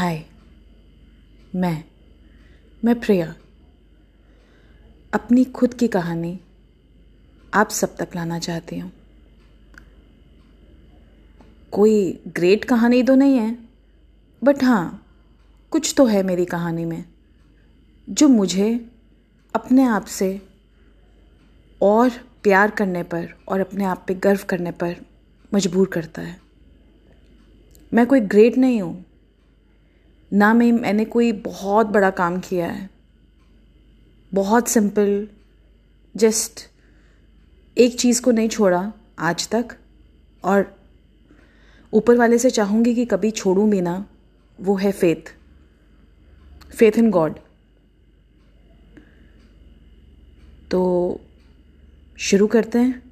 हाय। मैं मैं प्रिया। अपनी खुद की कहानी आप सब तक लाना चाहती हूँ। कोई ग्रेट कहानी तो नहीं है बट हाँ कुछ तो है मेरी कहानी में, जो मुझे अपने आप से और प्यार करने पर और अपने आप पे गर्व करने पर मजबूर करता है। मैं कोई ग्रेट नहीं हूँ ना मैं, मैंने कोई बहुत बड़ा काम किया है। बहुत सिंपल जस्ट एक चीज़ को नहीं छोड़ा आज तक। और ऊपर वाले से चाहूँगी कि कभी छोड़ूँ भी ना, वो है फेथ फेथ इन गॉड तो शुरू करते हैं।